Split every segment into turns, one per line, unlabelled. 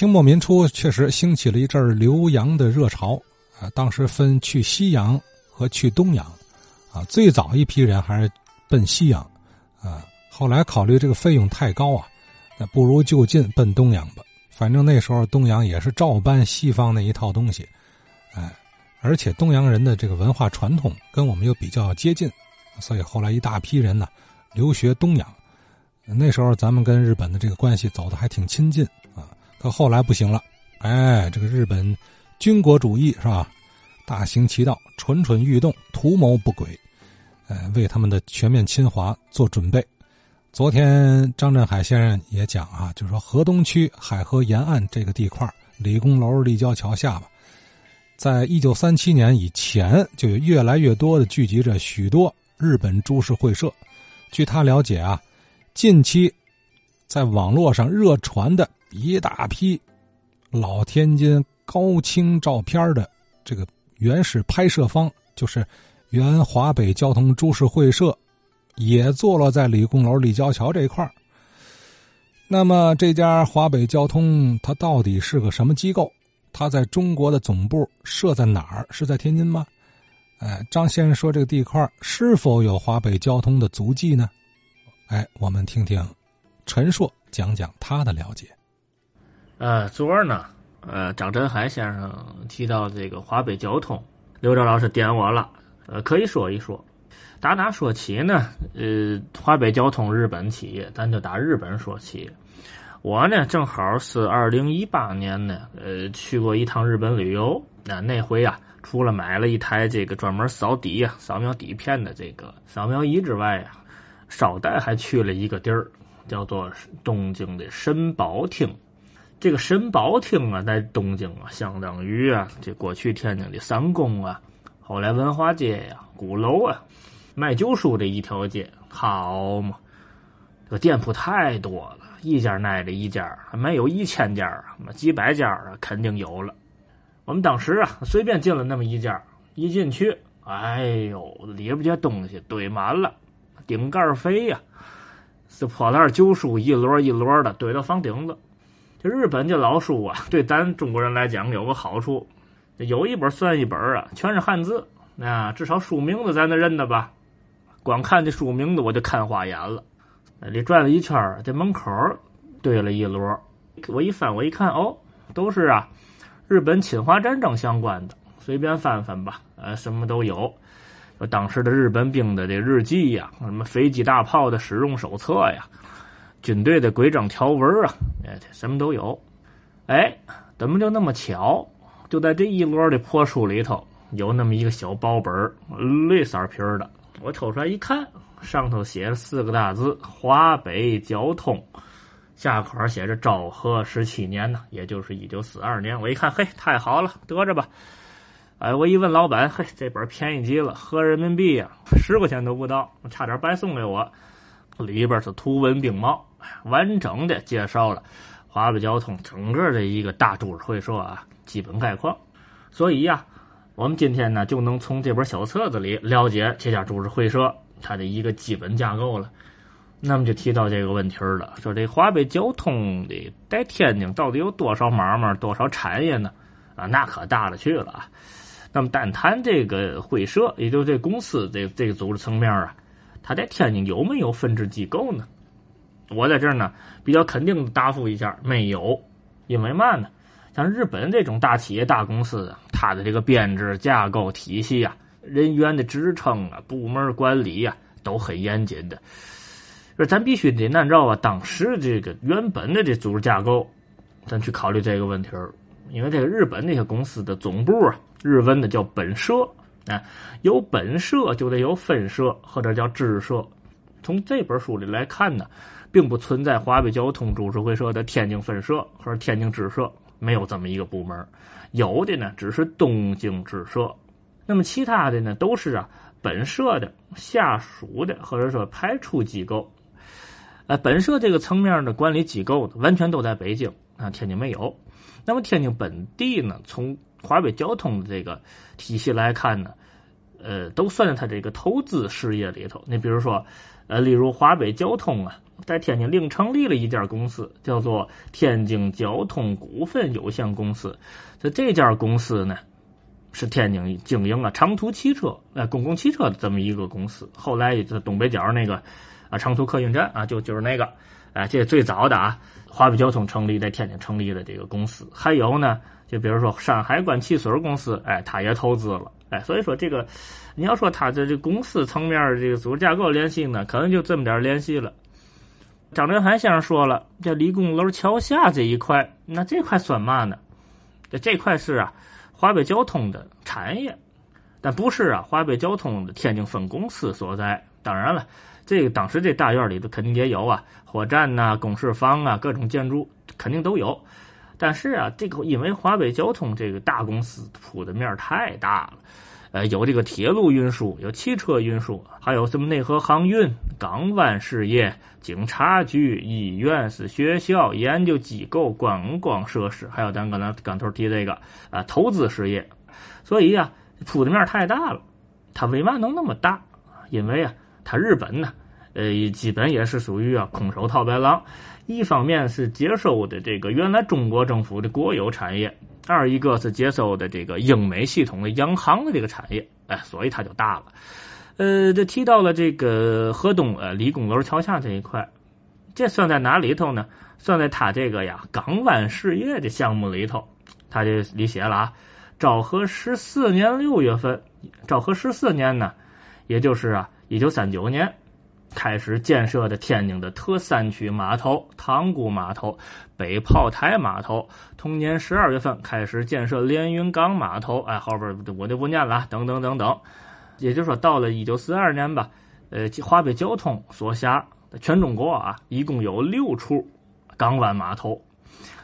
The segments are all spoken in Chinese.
清末民初确实兴起了一阵留洋的热潮啊，当时分去西洋和去东洋，啊，最早一批人还是奔西洋，啊，后来考虑这个费用太高啊，那不如就近奔东洋吧。反正那时候东洋也是照搬西方那一套东西，哎，而且东洋人的这个文化传统跟我们又比较接近，所以后来一大批人呢留学东洋。那时候咱们跟日本的这个关系走的还挺亲近，可后来不行了，哎，这个日本军国主义是吧？大行其道，蠢蠢欲动，图谋不轨，哎，为他们的全面侵华做准备。昨天张振海先生也讲啊，就是说河东区海河沿岸这个地块，理工楼立交桥下吧，在一九三七年以前，就有越来越多的聚集着许多日本株式会社。据他了解啊。近期，在网络上热传的一大批老天津高清照片的这个原始拍摄方，就是原华北交通株式会社，也坐落在理工楼立交桥这一块那么，这家华北交通它到底是个什么机构？它在中国的总部设在哪儿？是在天津吗？哎，张先生说，这个地块是否有华北交通的足迹呢？哎，我们听听陈硕讲讲他的了解。
呃，昨儿呢，呃，张振海先生提到这个华北交通，刘钊老师点我了，呃，可以说一说。打哪说起呢？呃，华北交通日本企业，咱就打日本说起。我呢，正好是二零一八年呢，呃，去过一趟日本旅游。那那回啊，除了买了一台这个专门扫底呀、扫描底片的这个扫描仪之外呀。捎带还去了一个地儿，叫做东京的神保町。这个神保町啊，在东京啊，相当于啊，这过去天津的三宫啊，后来文化街呀、鼓楼啊，卖旧书的一条街，好嘛，这店铺太多了，一家挨着一家，还没有一千家啊，几百家啊，肯定有了。我们当时啊，随便进了那么一家，一进去，哎呦，里边这东西堆满了。顶盖飞呀，这破烂旧书一摞一摞的堆到房顶子。这日本这老书啊，对咱中国人来讲有个好处，有一本算一本啊，全是汉字，那至少书名字咱能认得吧？光看这书名字我就看花眼了。里转了一圈，这门口堆了一摞，我一翻我一看，哦，都是啊，日本侵华战争相关的，随便翻翻吧，呃，什么都有。当时的日本兵的这日记呀，什么飞机大炮的使用手册呀，军队的规章条文啊，哎，什么都有。哎，怎么就那么巧？就在这一摞的破书里头，有那么一个小薄本绿色皮的。我抽出来一看，上头写了四个大字“华北交通”，下款写着“昭和十七年”呢，也就是一九四二年。我一看，嘿，太好了，得着吧。哎，我一问老板，嘿，这本便宜极了，合人民币呀，十块钱都不到，差点白送给我。里边是图文并茂，完整的介绍了华北交通整个的一个大株式会社啊，基本概况。所以呀，我们今天呢就能从这本小册子里了解这家株式会社它的一个基本架构了。那么就提到这个问题了，说这华北交通的在天津到底有多少买卖，多少产业呢？啊，那可大了去了啊！那么单谈这个会社，也就这公司这这个组织层面啊，它在天津有没有分支机构呢？我在这儿呢比较肯定的答复一下，没有。因为嘛呢？像日本这种大企业、大公司，它的这个编制架构体系啊，人员的职称啊、部门管理呀，都很严谨的。说咱必须得按照啊当时这个原本的这组织架构，咱去考虑这个问题儿。因为这个日本那些公司的总部啊。日文的叫本社，啊，有本社就得有分社或者叫支社。从这本书里来看呢，并不存在华北交通株式会社的天津分社或者天津支社，没有这么一个部门。有的呢，只是东京支社。那么其他的呢，都是啊本社的下属的或者说派出机构。呃，本社这个层面的管理机构完全都在北京啊，天津没有。那么天津本地呢，从华北交通的这个体系来看呢，呃，都算在它这个投资事业里头。你比如说，呃，例如华北交通啊，在天津另成立了一家公司，叫做天津交通股份有限公司。这这家公司呢，是天津经营啊长途汽车、呃公共汽车的这么一个公司。后来也就东北角那个啊长途客运站啊，就就是那个，哎，这最早的啊，华北交通成立在天津成立的这个公司。还有呢，就比如说山海关汽水公司，哎，他也投资了。哎，所以说这个，你要说他这这公司层面这个组织架构联系呢，可能就这么点联系了。张振海先生说了，这理工楼桥下这一块，那这块算嘛呢？这这块是啊，华北交通的产业，但不是啊，华北交通的天津分公司所在。当然了，这个当时这大院里头肯定也有啊，火站呐、公事房啊，各种建筑肯定都有。但是啊，这个因为华北交通这个大公司铺的面太大了，呃，有这个铁路运输，有汽车运输，还有什么内河航运、港湾事业、警察局、医院、是学校、研究机构、观光设施，还有咱刚才刚头提这个啊投资事业，所以啊，铺的面太大了。它为嘛能那么大？因为啊，他日本呢，呃，基本也是属于啊空手套白狼。一方面是接收的这个原来中国政府的国有产业，二一个是接收的这个英美系统的央行的这个产业，哎，所以它就大了。呃，这提到了这个河东呃理工楼桥下这一块，这算在哪里头呢？算在他这个呀港湾事业的项目里头。他这里写了啊，昭和十四年六月份，昭和十四年呢，也就是啊一九三九年。开始建设的天津的特三区码头塘沽码头、北炮台码头，同年十二月份开始建设连云港码头。哎，后边我就不念了，等等等等。也就是说，到了一九四二年吧，呃，华北交通所辖全中国啊，一共有六处港湾码头，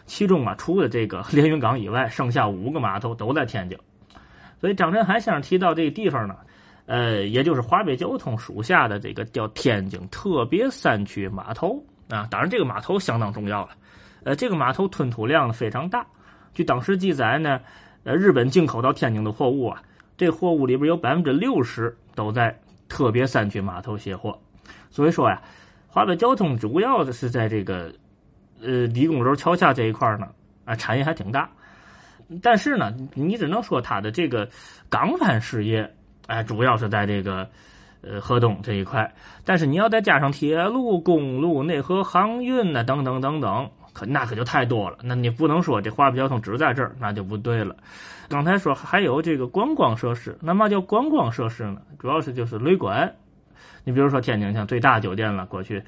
其中啊，除了这个连云港以外，剩下五个码头都在天津。所以张振海先生提到这个地方呢。呃，也就是华北交通属下的这个叫天津特别三区码头啊，当然这个码头相当重要了。呃，这个码头吞吐量非常大，据当时记载呢，呃，日本进口到天津的货物啊，这货物里边有百分之六十都在特别三区码头卸货。所以说呀，华北交通主要的是在这个呃李公楼桥下这一块呢，啊，产业还挺大。但是呢，你只能说它的这个港湾事业。哎，主要是在这个，呃，河东这一块，但是你要再加上铁路、公路、内河航运呢，等等等等，可那可就太多了。那你不能说这华北交通只在这儿，那就不对了。刚才说还有这个观光设施，那嘛叫观光设施呢？主要是就是旅馆。你比如说天津像最大酒店了，过去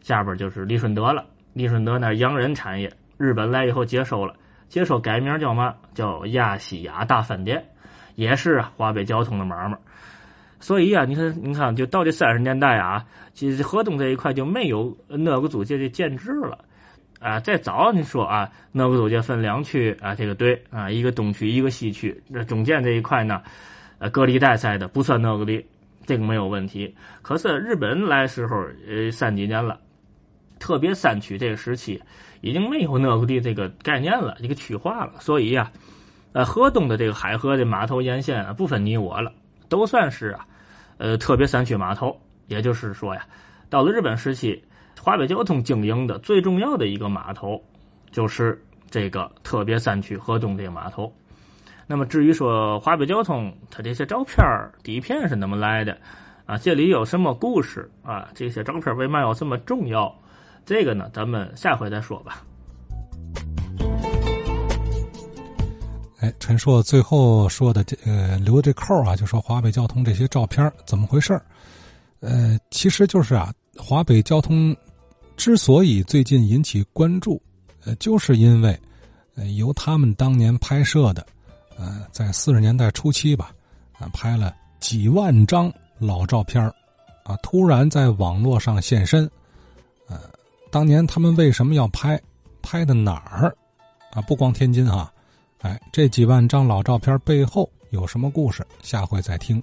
下边就是利顺德了，利顺德那洋人产业，日本来以后接收了，接收改名叫嘛？叫亚细亚大饭店。也是啊，华北交通的买卖，所以啊，你看，你看，就到这三十年代啊，其实河东这一块就没有那个租界的建制了啊。再早你说啊，那个租界分两区啊，这个对啊，一个东区，一个西区，那中间这一块呢，呃，隔离带赛的不算那个的，这个没有问题。可是日本来时候，呃，三几年了，特别三区这个时期已经没有那个的这个概念了，一个区划了，所以呀。呃，河东的这个海河的码头沿线啊，不分你我了，都算是啊，呃，特别三区码头。也就是说呀，到了日本时期，华北交通经营的最重要的一个码头，就是这个特别三区河东这个码头。那么至于说华北交通它这些照片底片是怎么来的啊？这里有什么故事啊？这些照片为嘛要这么重要？这个呢，咱们下回再说吧。
哎，陈硕最后说的这呃留的这扣啊，就说华北交通这些照片怎么回事呃，其实就是啊，华北交通之所以最近引起关注，呃，就是因为由他们当年拍摄的，呃，在四十年代初期吧，啊，拍了几万张老照片啊，突然在网络上现身，呃，当年他们为什么要拍？拍的哪儿？啊，不光天津啊。哎，这几万张老照片背后有什么故事？下回再听。